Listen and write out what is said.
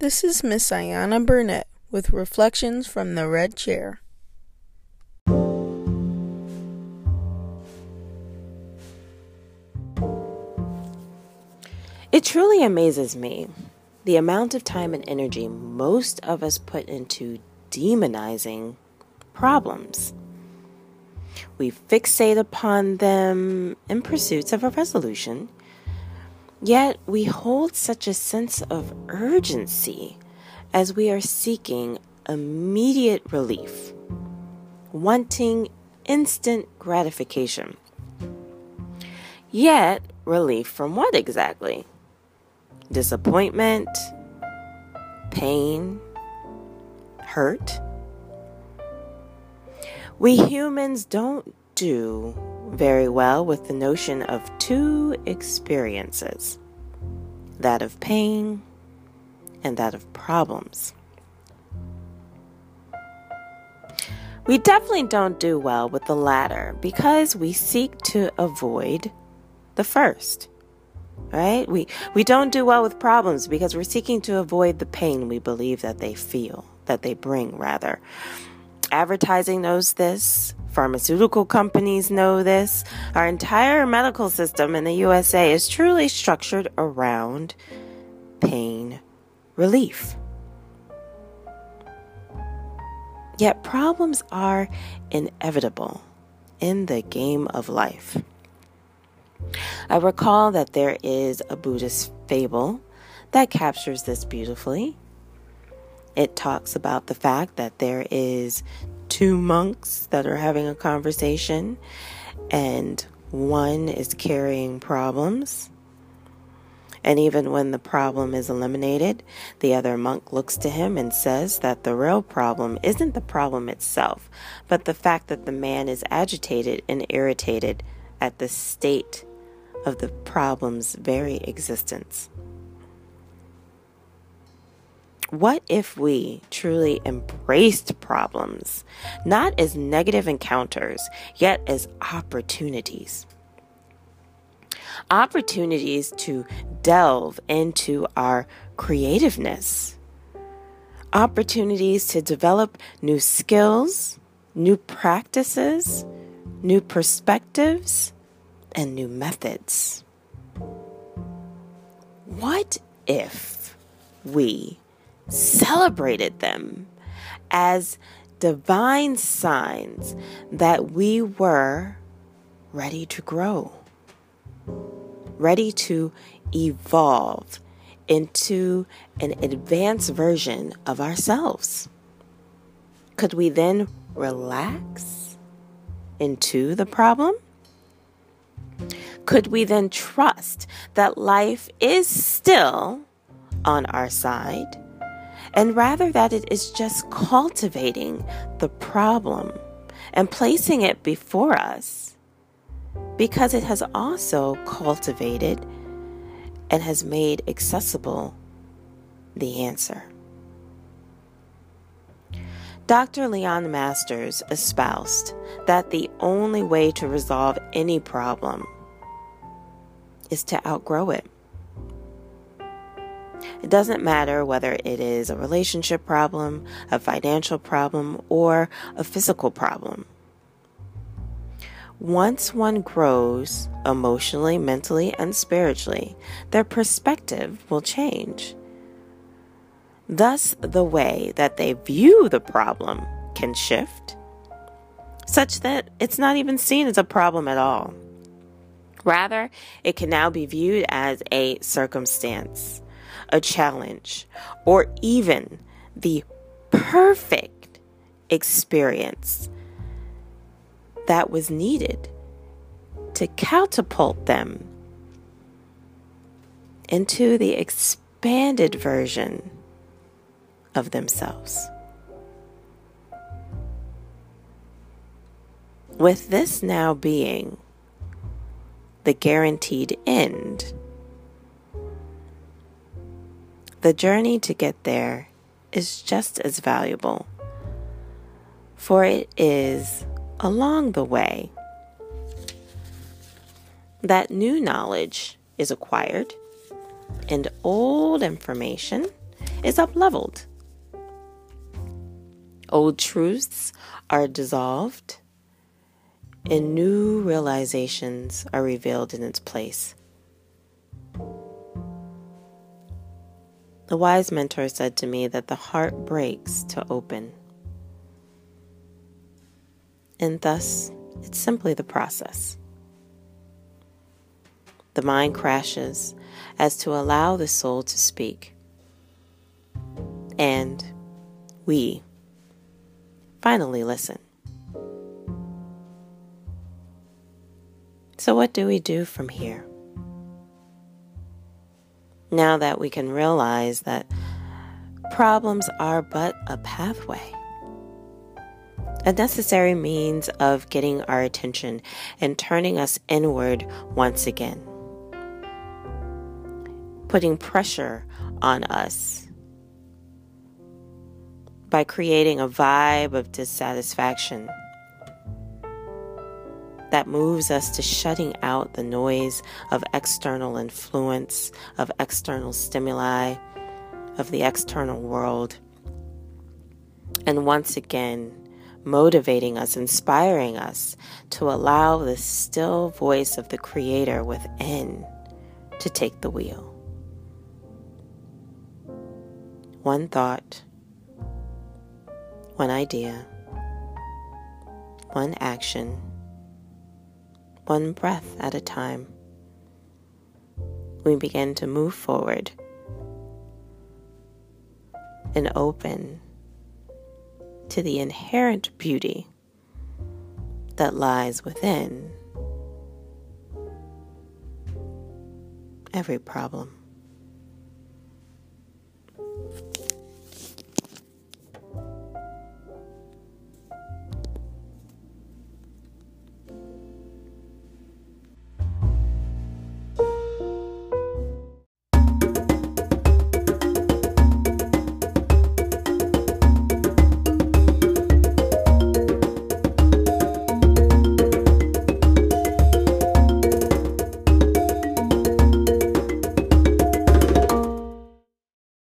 This is Miss Ayana Burnett with Reflections from the Red Chair. It truly amazes me the amount of time and energy most of us put into demonizing problems. We fixate upon them in pursuits of a resolution, yet we hold such a sense of urgency as we are seeking immediate relief, wanting instant gratification. Yet, relief from what exactly? Disappointment, pain, hurt. We humans don't do very well with the notion of two experiences that of pain and that of problems. We definitely don't do well with the latter because we seek to avoid the first. Right? We we don't do well with problems because we're seeking to avoid the pain we believe that they feel, that they bring rather. Advertising knows this, pharmaceutical companies know this. Our entire medical system in the USA is truly structured around pain relief. Yet problems are inevitable in the game of life. I recall that there is a Buddhist fable that captures this beautifully. It talks about the fact that there is two monks that are having a conversation and one is carrying problems and even when the problem is eliminated, the other monk looks to him and says that the real problem isn't the problem itself, but the fact that the man is agitated and irritated at the state of the problem's very existence. What if we truly embraced problems, not as negative encounters, yet as opportunities? opportunities to delve into our creativeness, opportunities to develop new skills, new practices, new perspectives, and new methods. What if we celebrated them as divine signs that we were ready to grow? ready to evolve into an advanced version of ourselves. Could we then relax into the problem? Could we then trust that life is still on our side? And rather that it is just cultivating the problem and placing it before us because it has also cultivated and has made accessible the answer. Dr. Leon Masters espoused that the only way to resolve any problem is to outgrow it. It doesn't matter whether it is a relationship problem, a financial problem, or a physical problem. Once one grows emotionally, mentally, and spiritually, their perspective will change. Thus, the way that they view the problem can shift, such that it's not even seen as a problem at all. Rather, it can now be viewed as a circumstance, a challenge, or even the perfect experience that was needed to catapult them into the expanded version of themselves. With this now being the guaranteed end, the journey to get there is just as valuable, for it is along the way, that new knowledge is acquired and old information is up leveled. Old truths are dissolved, and new realizations are revealed in its place. The wise mentor said to me that the heart breaks to open. And thus, it's simply the process. The mind crashes as to allow the soul to speak. And we finally listen. So, what do we do from here? Now that we can realize that problems are but a pathway, a necessary means of getting our attention and turning us inward once again, putting pressure on us by creating a vibe of dissatisfaction that moves us to shutting out the noise of external influence, of external stimuli, of the external world. And once again, motivating us, inspiring us to allow the still voice of the Creator within to take the wheel. One thought one idea, one action, one breath at a time. We begin to move forward and open to the inherent beauty that lies within every problem.